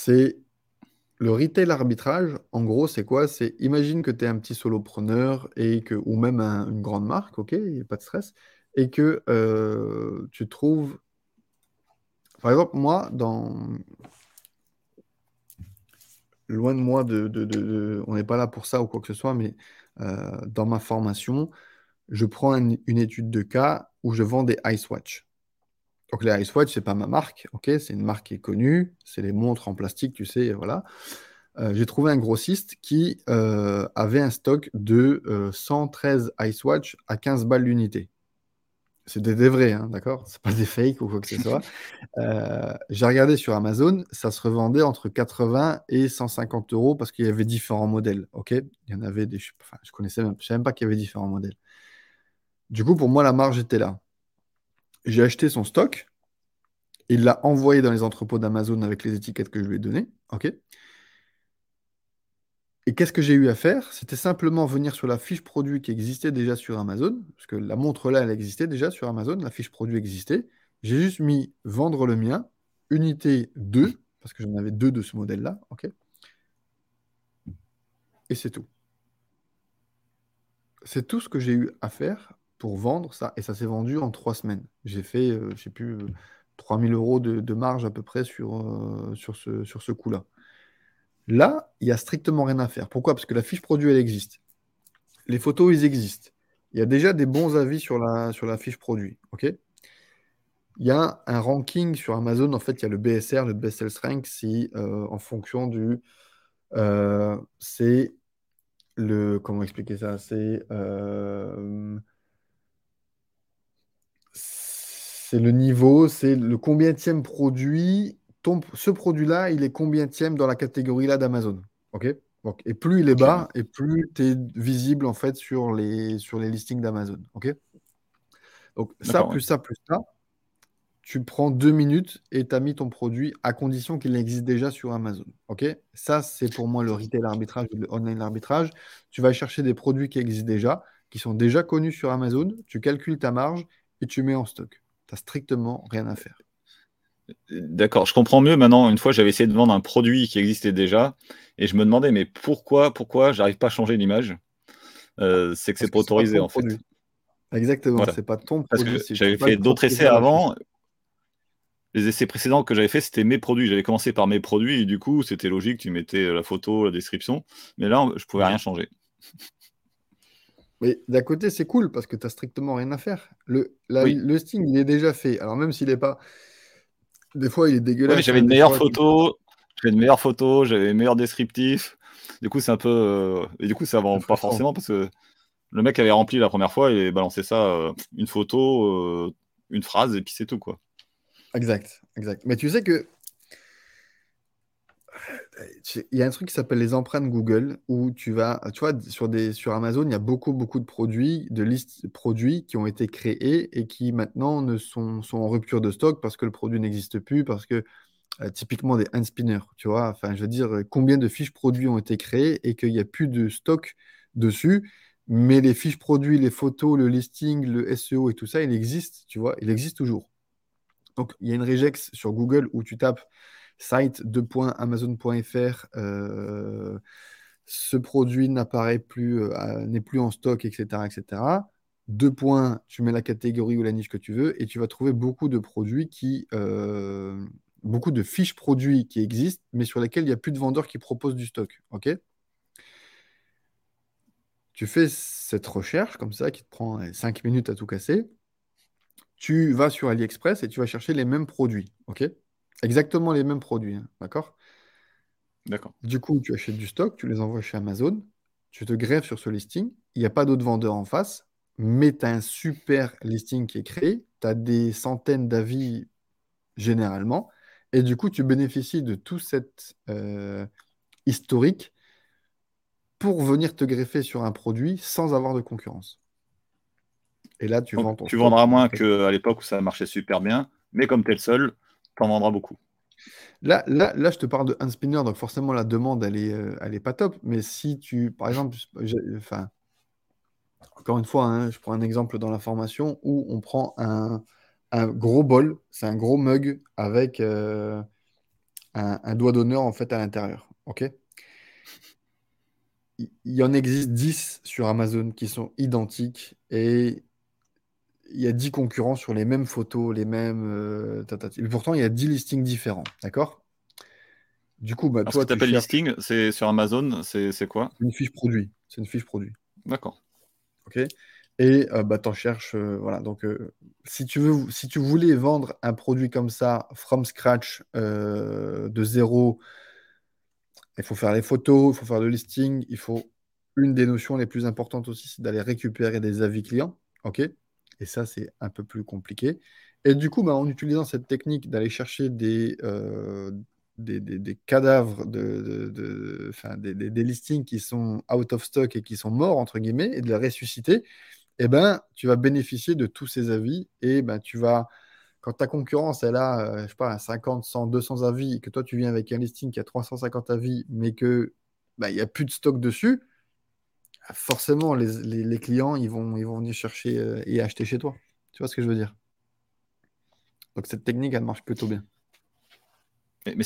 C'est le retail arbitrage, en gros, c'est quoi? C'est imagine que tu es un petit solopreneur et que, ou même un- une grande marque, ok, pas de stress, et que euh, tu trouves, par exemple, moi, dans, loin de moi de, on n'est pas là pour ça ou quoi que ce soit, mais euh, dans ma formation, je prends un- une étude de cas où je vends des Icewatch. Donc les Icewatch, c'est pas ma marque, ok, c'est une marque qui est connue, c'est les montres en plastique, tu sais, voilà. Euh, j'ai trouvé un grossiste qui euh, avait un stock de euh, 113 Icewatch à 15 balles l'unité. C'est des, des vrais, hein, d'accord? C'est pas des fakes ou quoi que ce soit. Euh, j'ai regardé sur Amazon, ça se revendait entre 80 et 150 euros parce qu'il y avait différents modèles, ok? Il y en avait des, je, enfin, je connaissais même, je savais même pas qu'il y avait différents modèles. Du coup, pour moi, la marge était là. J'ai acheté son stock, il l'a envoyé dans les entrepôts d'Amazon avec les étiquettes que je lui ai données, ok? Et qu'est-ce que j'ai eu à faire? C'était simplement venir sur la fiche produit qui existait déjà sur Amazon, parce que la montre là, elle existait déjà sur Amazon, la fiche produit existait. J'ai juste mis vendre le mien, unité 2, parce que j'en avais deux de ce modèle-là, ok? Et c'est tout. C'est tout ce que j'ai eu à faire pour vendre ça, et ça s'est vendu en trois semaines. J'ai fait, euh, je sais plus, euh, 3000 euros de, marge à peu près sur, euh, sur ce, sur ce coup-là. Là, il n'y a strictement rien à faire. Pourquoi? Parce que la fiche produit, elle existe. Les photos, ils existent. Il y a déjà des bons avis sur la, sur la fiche produit. OK? Il y a un ranking sur Amazon. En fait, il y a le BSR, le Best Sales Rank, si, euh, en fonction du. euh, c'est le. Comment expliquer ça? C'est. euh, c'est le niveau, c'est le combienième produit. Ton, ce produit-là, il est combienième dans la catégorie là d'Amazon. OK? Donc, et plus il est bas, et plus tu es visible en fait sur les, sur les listings d'Amazon. OK? Donc ça, ouais. plus ça, plus ça, tu prends deux minutes et tu as mis ton produit à condition qu'il existe déjà sur Amazon. OK? Ça, c'est pour moi le retail arbitrage le online arbitrage. Tu vas chercher des produits qui existent déjà, qui sont déjà connus sur Amazon, tu calcules ta marge et tu mets en stock. Tu n'as strictement rien à faire. D'accord, je comprends mieux maintenant. Une fois, j'avais essayé de vendre un produit qui existait déjà et je me demandais, mais pourquoi, pourquoi j'arrive pas à changer l'image? Euh, C'est que c'est pas autorisé en fait. produit. Exactement, Voilà. c'est pas ton Parce produit. j'avais fait d'autres essais avant. Les essais précédents que j'avais fait, c'était mes produits. J'avais commencé par mes produits et du coup, c'était logique, tu mettais la photo, la description. Mais là, je pouvais rien changer. Mais d'un côté, c'est cool parce que tu n'as strictement rien à faire. Le, la- Oui. le listing, il est déjà fait. Alors même s'il n'est pas... Des fois, il est Ouais, dégueulasse. j'avais hein, une meilleure fois, photo, j'avais une meilleure photo, j'avais un meilleur descriptif. Du coup, c'est un peu. euh, Et du coup, ça vend C'est pas forcément parce que le mec avait rempli la première fois et balancé ça, euh, une photo, euh, une phrase et puis c'est tout quoi. Exact, exact. Mais tu sais que il y a un truc qui s'appelle les empreintes Google où tu vas, tu vois, sur des, sur Amazon, il y a beaucoup, beaucoup de produits, de listes de produits qui ont été créés et qui maintenant ne sont, sont en rupture de stock parce que le produit n'existe plus, parce que euh, typiquement des hand spinners, tu vois, enfin, je veux dire, euh, combien de fiches produits ont été créées et qu'il n'y a plus de stock dessus, mais les fiches produits, les photos, le listing, le SEO et tout ça, il existe, tu vois, il existe toujours. Donc, il y a une regex sur Google où tu tapes site 2.amazon.fr, euh, ce produit n'apparaît plus, euh, n'est plus en stock, etc., etc. Deux points, tu mets la catégorie ou la niche que tu veux et tu vas trouver beaucoup de produits qui, euh, beaucoup de fiches produits qui existent, mais sur lesquels il n'y a plus de vendeurs qui proposent du stock. OK? Tu fais cette recherche comme ça qui te prend 5 minutes à tout casser. Tu vas sur AliExpress et tu vas chercher les mêmes produits. OK? Exactement les mêmes produits. hein, D'accord? D'accord. Du coup, tu achètes du stock, tu les envoies chez Amazon, tu te greffes sur ce listing, il n'y a pas d'autres vendeurs en face, mais tu as un super listing qui est créé, tu as des centaines d'avis généralement, et du coup, tu bénéficies de tout cet euh, historique pour venir te greffer sur un produit sans avoir de concurrence. Et là, tu Donc, vends ton tu vendras moins qu'à l'époque où ça marchait super bien, mais comme tu es le seul, tu en vendras beaucoup. Là, là, là, je te parle de hand spinner, donc forcément la demande, elle est, euh, elle est pas top. Mais si tu, par exemple, enfin, encore une fois, hein, je prends un exemple dans la formation où on prend un, un gros bol, c'est un gros mug avec euh, un, doigt d'honneur en fait à l'intérieur. OK? Il, y en existe 10 sur Amazon qui sont identiques et il y a 10 concurrents sur les mêmes photos, les mêmes. Euh, pourtant, il y a 10 listings différents. D'accord? Du coup, bah, toi. Ce que tu appelles listing, c'est sur Amazon, c'est quoi? Une fiche produit. C'est une fiche produit. D'accord. OK? Et euh, bah, tu en cherches. Euh, voilà. Donc, si, tu veux, si tu voulais vendre un produit comme ça, from scratch, de zéro, il faut faire les photos, il faut faire le listing, il faut. Une des notions les plus importantes aussi, c'est d'aller récupérer des avis clients. OK? Et ça, c'est un peu plus compliqué. Et du coup, bah, en utilisant cette technique d'aller chercher des, cadavres, de, des, listings qui sont out of stock et qui sont morts, entre guillemets, et de les ressusciter, eh ben, tu vas bénéficier de tous ces avis et ben, tu vas, quand ta concurrence elle a, euh, je sais pas, 50, 100, 200 avis et que toi tu viens avec un listing qui a 350 avis, mais que ben, il n'y a plus de stock dessus, forcément les, clients ils vont, ils vont venir chercher euh, et acheter chez toi. Tu vois ce que je veux dire? Donc cette technique elle marche plutôt bien.